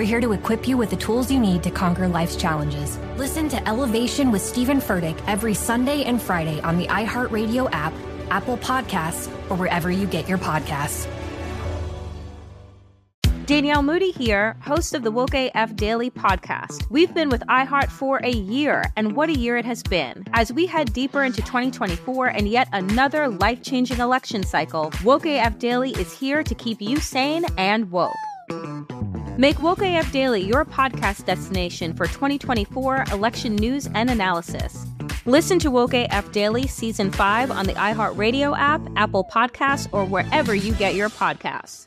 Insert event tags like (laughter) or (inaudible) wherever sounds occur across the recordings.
We're here to equip you with the tools you need to conquer life's challenges. Listen to Elevation with Stephen Furtick every Sunday and Friday on the iHeartRadio app, Apple Podcasts, or wherever you get your podcasts. Danielle Moody here, host of the Woke AF Daily podcast. We've been with iHeart for a year, and what a year it has been. As we head deeper into 2024 and yet another life changing election cycle, Woke AF Daily is here to keep you sane and woke. Make Woke AF Daily your podcast destination for 2024 election news and analysis. Listen to Woke AF Daily Season 5 on the iHeartRadio app, Apple Podcasts, or wherever you get your podcasts.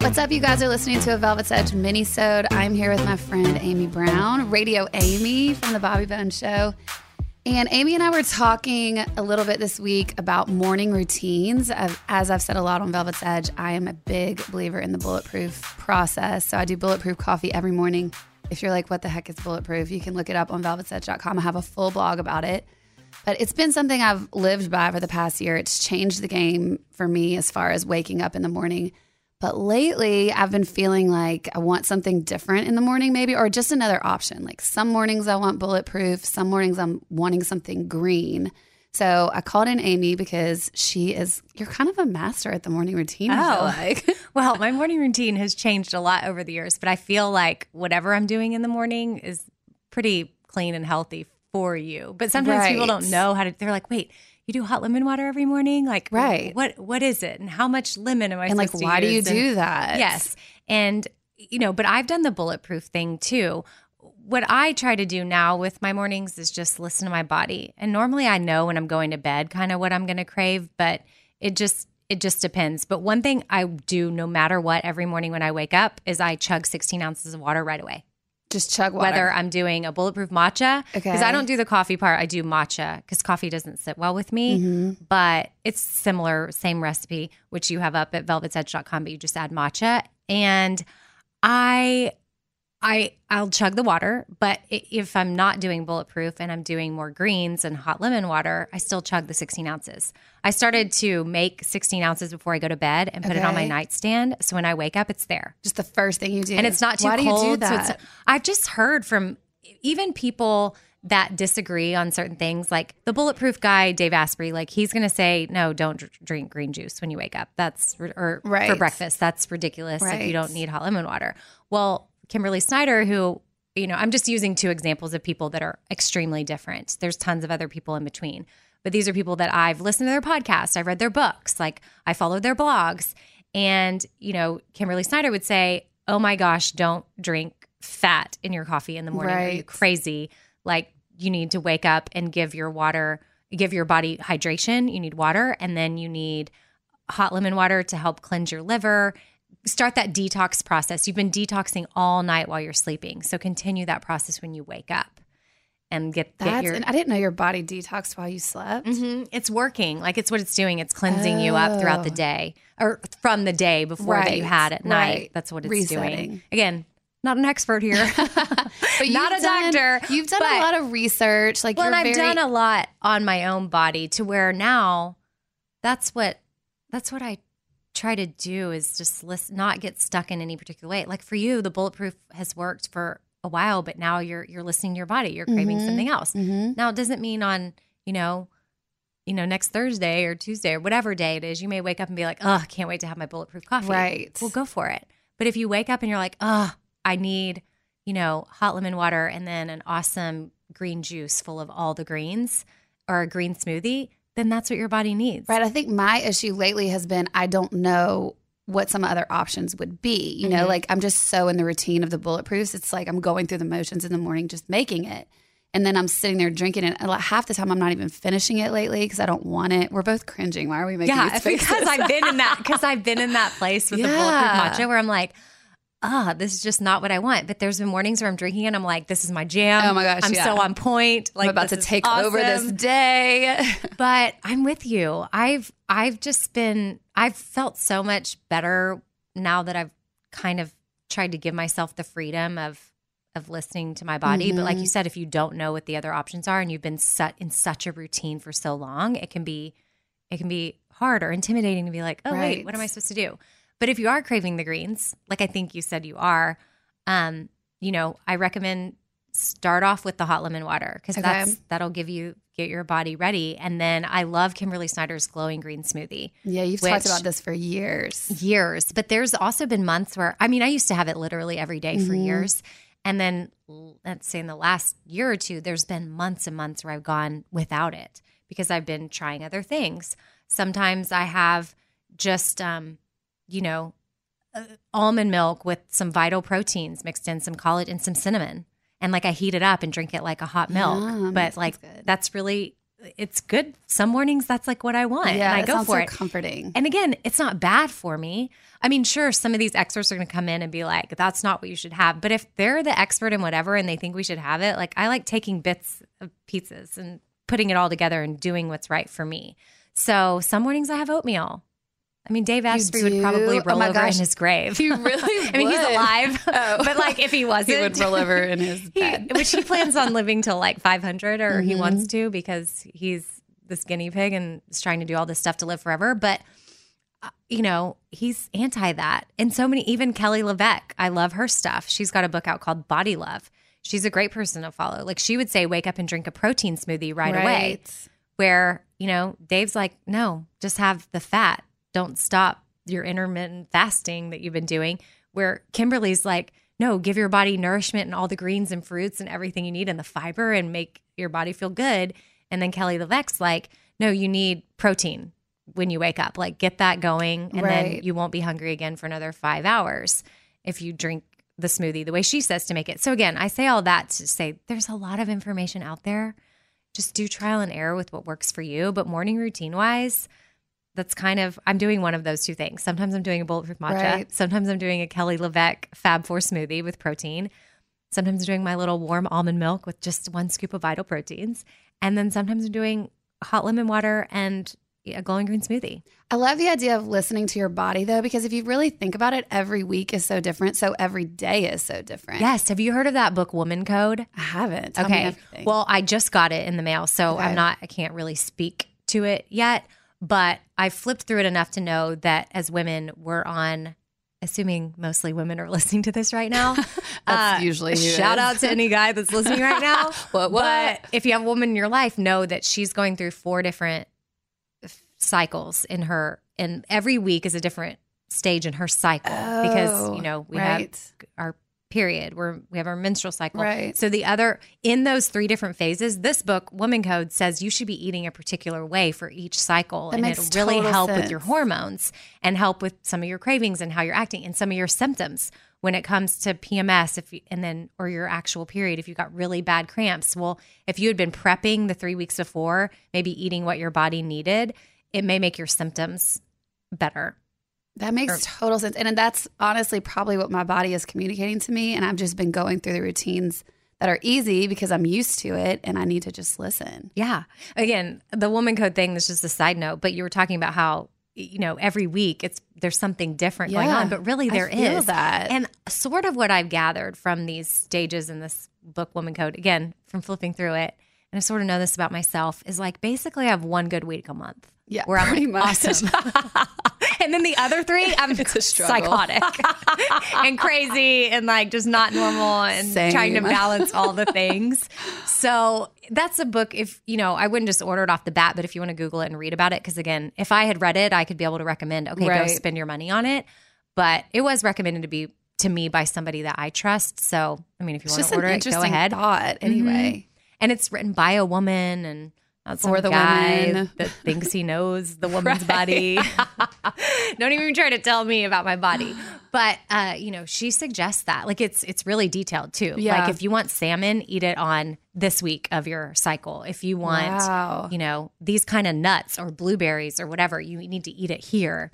What's up? You guys are listening to a Velvet's Edge mini-sode. I'm here with my friend Amy Brown, Radio Amy from the Bobby Bones Show. And Amy and I were talking a little bit this week about morning routines. As I've said a lot on Velvet's Edge, I am a big believer in the bulletproof process. So I do bulletproof coffee every morning. If you're like, what the heck is bulletproof? You can look it up on velvetsedge.com. I have a full blog about it. But it's been something I've lived by for the past year. It's changed the game for me as far as waking up in the morning. But lately, I've been feeling like I want something different in the morning, maybe, or just another option. Like some mornings I want bulletproof, some mornings I'm wanting something green. So I called in Amy because she is, you're kind of a master at the morning routine. I feel oh. like. (laughs) (laughs) well, my morning routine has changed a lot over the years, but I feel like whatever I'm doing in the morning is pretty clean and healthy for you. But sometimes right. people don't know how to. They're like, wait, you do hot lemon water every morning? Like, right? What what is it, and how much lemon am I? And like, why do you and, do that? Yes, and you know, but I've done the bulletproof thing too. What I try to do now with my mornings is just listen to my body. And normally I know when I'm going to bed kind of what I'm going to crave, but it just it just depends. But one thing I do no matter what every morning when I wake up is I chug 16 ounces of water right away. Just chug water. Whether I'm doing a bulletproof matcha, because Okay. I don't do the coffee part, I do matcha because coffee doesn't sit well with me. Mm-hmm. But it's similar, same recipe, which you have up at velvetsedge.com, but you just add matcha. And I I I'll chug the water, but if I'm not doing bulletproof and I'm doing more greens and hot lemon water, I still chug the 16 ounces. I started to make 16 ounces before I go to bed and put it on my nightstand, so when I wake up, it's there Just the first thing you do. and it's not too Why cold. do you do that? So it's, I've just heard from even people that disagree on certain things, like the bulletproof guy, Dave Asprey. Like he's going to say, no, don't dr- drink green juice when you wake up. That's or for breakfast. That's ridiculous. If Right. you don't need hot lemon water. Well, Kimberly Snyder, who you know, I'm just using two examples of people that are extremely different. There's tons of other people in between. But these are people that I've listened to their podcasts, I've read their books, like I follow their blogs. And, you know, Kimberly Snyder would say, Oh my gosh, don't drink fat in your coffee in the morning. Are you crazy? Like you need to wake up and give your water, give your body hydration. You need water, and then you need hot lemon water to help cleanse your liver. Start that detox process. You've been detoxing all night while you're sleeping. So continue that process when you wake up and get, get That's, your and I didn't know your body detoxed while you slept. Mhm. It's working. Like it's what it's doing. It's cleansing you up throughout the day or from the day before that you had at night. right. That's what it's Resetting. doing. Again, not an expert here. (laughs) (laughs) But Not a done- doctor, You've done but- a lot of research. Like well, and I've very, done a lot on my own body to where now that's what that's what I try to do is just list, not get stuck in any particular way. Like for you, the bulletproof has worked for a while, but now you're you're listening to your body. You're craving Mhm. something else. Mhm. Now it doesn't mean on, you know, you know, next Thursday or Tuesday or whatever day it is, you may wake up and be like, oh, can't wait to have my bulletproof coffee. Right. Well, go for it. But if you wake up and you're like, oh, I need you know, hot lemon water and then an awesome green juice full of all the greens or a green smoothie, then that's what your body needs. Right. I think my issue lately has been I don't know what some other options would be. You know, Mhm. like I'm just so in the routine of the bulletproofs. It's like I'm going through the motions in the morning, just making it. And then I'm sitting there drinking it. And half the time, I'm not even finishing it lately because I don't want it. We're both cringing. Why are we making Yeah, these (laughs) faces? because I've been in that because (laughs) I've been in that place with the bulletproof matcha where I'm like, ah, this is just not what I want. But there's been mornings where I'm drinking and I'm like, this is my jam. Oh my gosh, I'm yeah. so on point. Like I'm about to take over this day. (laughs) But I'm with you. I've I've just been I've felt so much better now that I've kind of tried to give myself the freedom of of listening to my body. But like you said, if you don't know what the other options are and you've been set in such a routine for so long, it can be it can be hard or intimidating to be like, oh wait, what am I supposed to do? But if you are craving the greens, like I think you said you are, um, you know, I recommend start off with the hot lemon water because Okay. that's that'll give you get your body ready. And then I love Kimberly Snyder's glowing green smoothie. yeah, you've talked about this for years. Years, but there's also been months where I mean, I used to have it literally every day for Mhm. years. And then let's say in the last year or two, there's been months and months where I've gone without it because I've been trying other things. Sometimes I have just, um, you know, uh, almond milk with some vital proteins mixed in, some collagen and some cinnamon. And like I heat it up and drink it like a hot milk. But like good. that's really, it's good. Some mornings that's like what I want. Yeah, and I go for so it. comforting. And again, it's not bad for me. I mean, sure, some of these experts are going to come in and be like, that's not what you should have. But if they're the expert in whatever and they think we should have it, like I like taking bits of pizzas and putting it all together and doing what's right for me. So some mornings I have oatmeal. I mean, Dave Asprey would probably Oh roll my over gosh. in his grave. He really (laughs) I mean, he's alive. (laughs) Oh. but like if he wasn't, he would roll over in (laughs) his he, bed. which he plans on living till like 500 or he Mhm. wants to because he's this guinea pig and is trying to do all this stuff to live forever but uh, you know he's anti that and so many even Kelly LeVeque i love her stuff she's got a book out called body love she's a great person to follow like she would say wake up and drink a protein smoothie right, away where you know dave's like no just have the fat don't stop your intermittent fasting that you've been doing where kimberly's like no give your body nourishment and all the greens and fruits and everything you need and the fiber and make your body feel good. And then Kelly LeVeque's like no you need protein when you wake up. Like get that going and then you won't be hungry again for another five hours if you drink the smoothie the way she says to make it. So again i say all that to say there's a lot of information out there. Just do trial and error with what works for you. But morning routine wise, that's kind of I'm doing one of those two things. Sometimes I'm doing a bulletproof matcha. Right. Sometimes I'm doing a Kelly LeVeque Fab Four smoothie with protein. Sometimes I'm doing my little warm almond milk with just one scoop of vital proteins. And then sometimes I'm doing hot lemon water and a glowing green smoothie. I love the idea of listening to your body though, because if you really think about it, every week is so different. So every day is so different. Yes. Have you heard of that book, Woman Code? I haven't. Tell okay. Well, I just got it in the mail, so Okay. I'm not. I can't really speak to it yet. But I flipped through it enough to know that as women, we're on. Assuming mostly women are (laughs) listening to this right now. (laughs) That's uh, usually shout out to any guy that's listening right now. (laughs) What, what? But if you have a woman in your life, know that she's going through four different f- cycles in her, and every week is a different stage in her cycle because Oh, you know we right. have our period we're we have our menstrual cycle. Right. so the other in those three different phases this book woman code says you should be eating a particular way for each cycle That and it'll really help with your hormones and help with some of your cravings and how you're acting and some of your symptoms when it comes to PMS if you, and then or your actual period if you got really bad cramps. Well if you had been prepping the 3 weeks before maybe eating what your body needed it may make your symptoms better That makes total sense. And that's honestly probably what my body is communicating to me. And I've just been going through the routines that are easy because I'm used to it and I need to just listen. Yeah. Again, the woman code thing, is just a side note, but you were talking about how, you know, every week it's there's something different going on, but really there is that. And sort of what I've gathered from these stages in this book, Woman Code, again, from flipping through it, and I sort of know this about myself, is like basically I have one good week a month. Yeah, Where I'm pretty like, much. awesome. (laughs) and then the other three, I'm (laughs) psychotic (laughs) and crazy and like just not normal and Same. trying to balance all the things. So that's a book. If you know, I wouldn't just order it off the bat, but if you want to Google it and read about it, because again, if I had read it, I could be able to recommend. Okay, go Right. spend your money on it. But it was recommended to be to me by somebody that I trust. So, I mean, if you It's want to order it, go ahead. thought, mm-hmm. anyway. And it's written by a woman and not For the guy women. that thinks he knows the (laughs) woman's body. (laughs) Don't even try to tell me about my body. But uh, you know, she suggests that. Like it's it's really detailed too. Yeah. Like if you want salmon, eat it on this week of your cycle. If you want, Wow. you know, these kind of nuts or blueberries or whatever, you need to eat it here.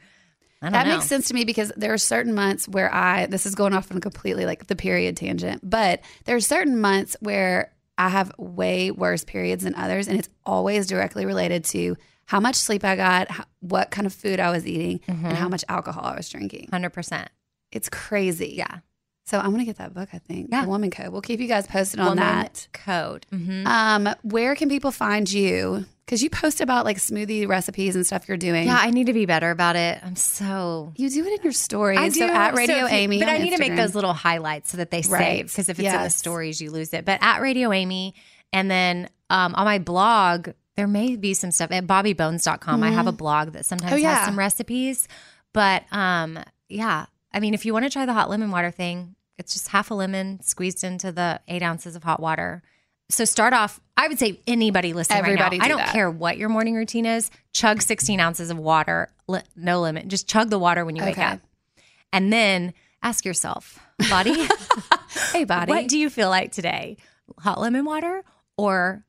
I don't That know. makes sense to me because there are certain months where I, this is going off on completely like the period tangent, but there are certain months where I have way worse periods than others. And it's always directly related to how much sleep I got, how, what kind of food I was eating, and Mm-hmm. how much alcohol I was drinking. 100%. It's crazy. Yeah. So I'm to get that book, I think. Yeah. The Woman Code. We'll keep you guys posted on Woman that. code. Mhm. Um, where can people find you? Because you post about like smoothie recipes and stuff you're doing. Yeah, I need to be better about it. I'm so You do it in your stories. I do. So at Radio you- Amy. But I need to make those little highlights so that they Right. save. Because if it's in the stories, you lose it. But at Radio Amy, and then um, on my blog, there may be some stuff at bobbybones.com. I have a blog that sometimes Oh, yeah. has some recipes. But um, yeah, I mean, if you want to try the hot lemon water thing, it's just half a lemon squeezed into the eight ounces of hot water. So start off. I would say anybody listening Everybody right now. I do don't that. care what your morning routine is. Chug 16 ounces of water, li- no limit. Just chug the water when you wake Okay. up, and then ask yourself, body, (laughs) Hey, body. what do you feel like today? Hot lemon water or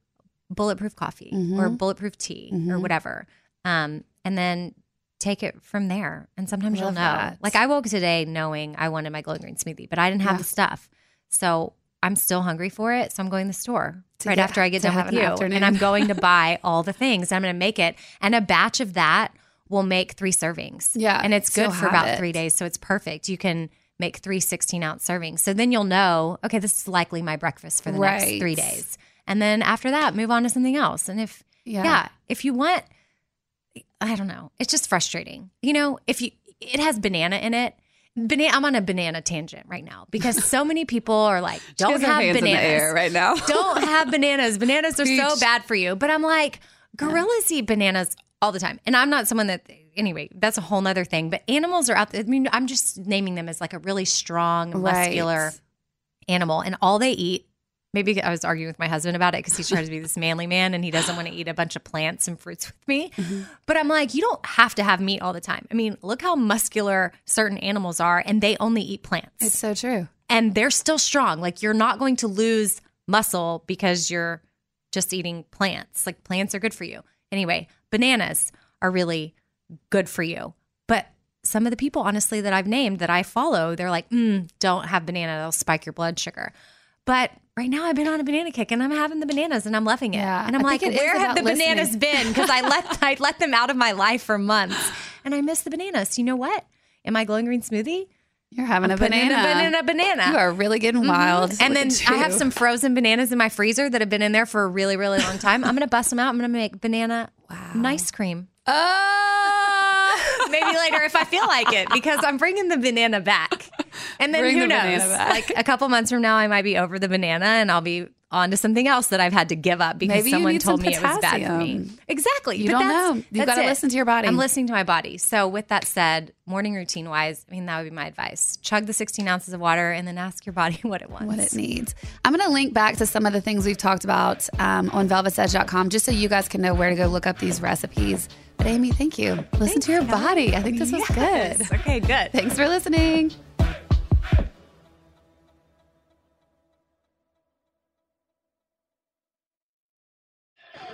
bulletproof coffee Mm-hmm. or bulletproof tea or whatever. Um, and then take it from there. And sometimes Love you'll know. that. Like I woke today knowing I wanted my glowing green smoothie, but I didn't have Yeah. the stuff. So I'm still hungry for it. So I'm going to the store To right get- after I get done with an you. afternoon. And I'm going to (laughs) buy all the things. I'm going to make it. And a batch of that will make three servings. Yeah, And it's good for about it. three days. So it's perfect. You can make three 16 ounce servings. So then you'll know, okay, this is likely my breakfast for the next three days. And then after that, move on to something else. And if, Yeah. yeah, if you want, I don't know, it's just frustrating. You know, if you, it has banana in it. Banana, I'm on a banana tangent right now because so (laughs) many people are like, don't have bananas right now. (laughs) don't have bananas. Bananas are so bad for you. But I'm like, gorillas eat bananas all the time. And I'm not someone that, anyway, that's a whole nother thing. But animals are out there. I mean, I'm just naming them as like a really strong, muscular Right. animal. And all they eat, maybe I was arguing with my husband about it because he tries to be this manly man and he doesn't want to eat a bunch of plants and fruits with me. Mm-hmm. But I'm like, you don't have to have meat all the time. I mean, look how muscular certain animals are and they only eat plants It's so true. and they're still strong. Like you're not going to lose muscle because you're just eating plants. Like plants are good for you. Anyway, bananas are really good for you. But some of the people, honestly, that I've named that I follow, they're like, mm, don't have banana. They'll spike your blood sugar. But right now I've been on a banana kick and I'm having the bananas and I'm loving it. Yeah, and I'm I like, think it is where have the bananas been? Because I let I let them out of my life for months. And I miss the bananas. You know what? In my glowing green smoothie, You're having a in banana. a banana banana. You are really getting mm-hmm. wild. And then I have some frozen bananas in my freezer that have been in there for a really, really long time. I'm going to bust them out. I'm going to make banana nice cream. Oh, (laughs) Maybe later if I feel like it, because I'm bringing the banana back. (laughs) And then Bring who the knows? Like a couple months from now, I might be over the banana and I'll be on to something else that I've had to give up because Maybe someone told me it was bad for me. Exactly. You But don't know. You've gotta listen to your body. I'm listening to my body. So with that said, morning routine wise, I mean that would be my advice. Chug the 16 ounces of water and then ask your body (laughs) what it wants. what it needs. I'm going to link back to some of the things we've talked about um, on velvetsedge.com just so you guys can know where to go look up these recipes. But Amy, thank you. Listen to your body. I think this was Yes. good. Okay, good. Thanks for listening.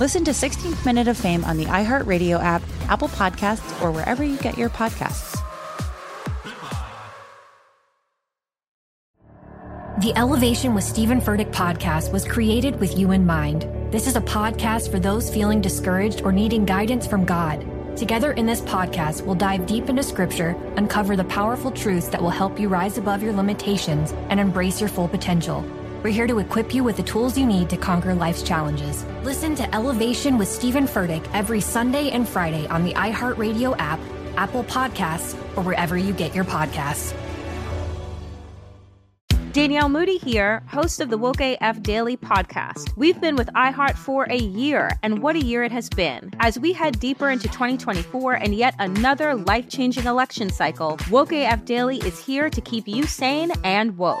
Listen to 16th Minute of Fame on the iHeartRadio app, Apple Podcasts, or wherever you get your podcasts. The Elevation with Stephen Furtick podcast was created with you in mind. This is a podcast for those feeling discouraged or needing guidance from God. Together in this podcast, we'll dive deep into scripture, uncover the powerful truths that will help you rise above your limitations and embrace your full potential. We're here to equip you with the tools you need to conquer life's challenges. Listen to Elevation with Stephen Furtick every Sunday and Friday on the iHeartRadio app, Apple Podcasts, or wherever you get your podcasts. Danielle Moody here, host of the Woke AF Daily podcast. We've been with iHeart for a year, and what a year it has been. As we head deeper into 2024 and yet another life changing election cycle, Woke AF Daily is here to keep you sane and woke.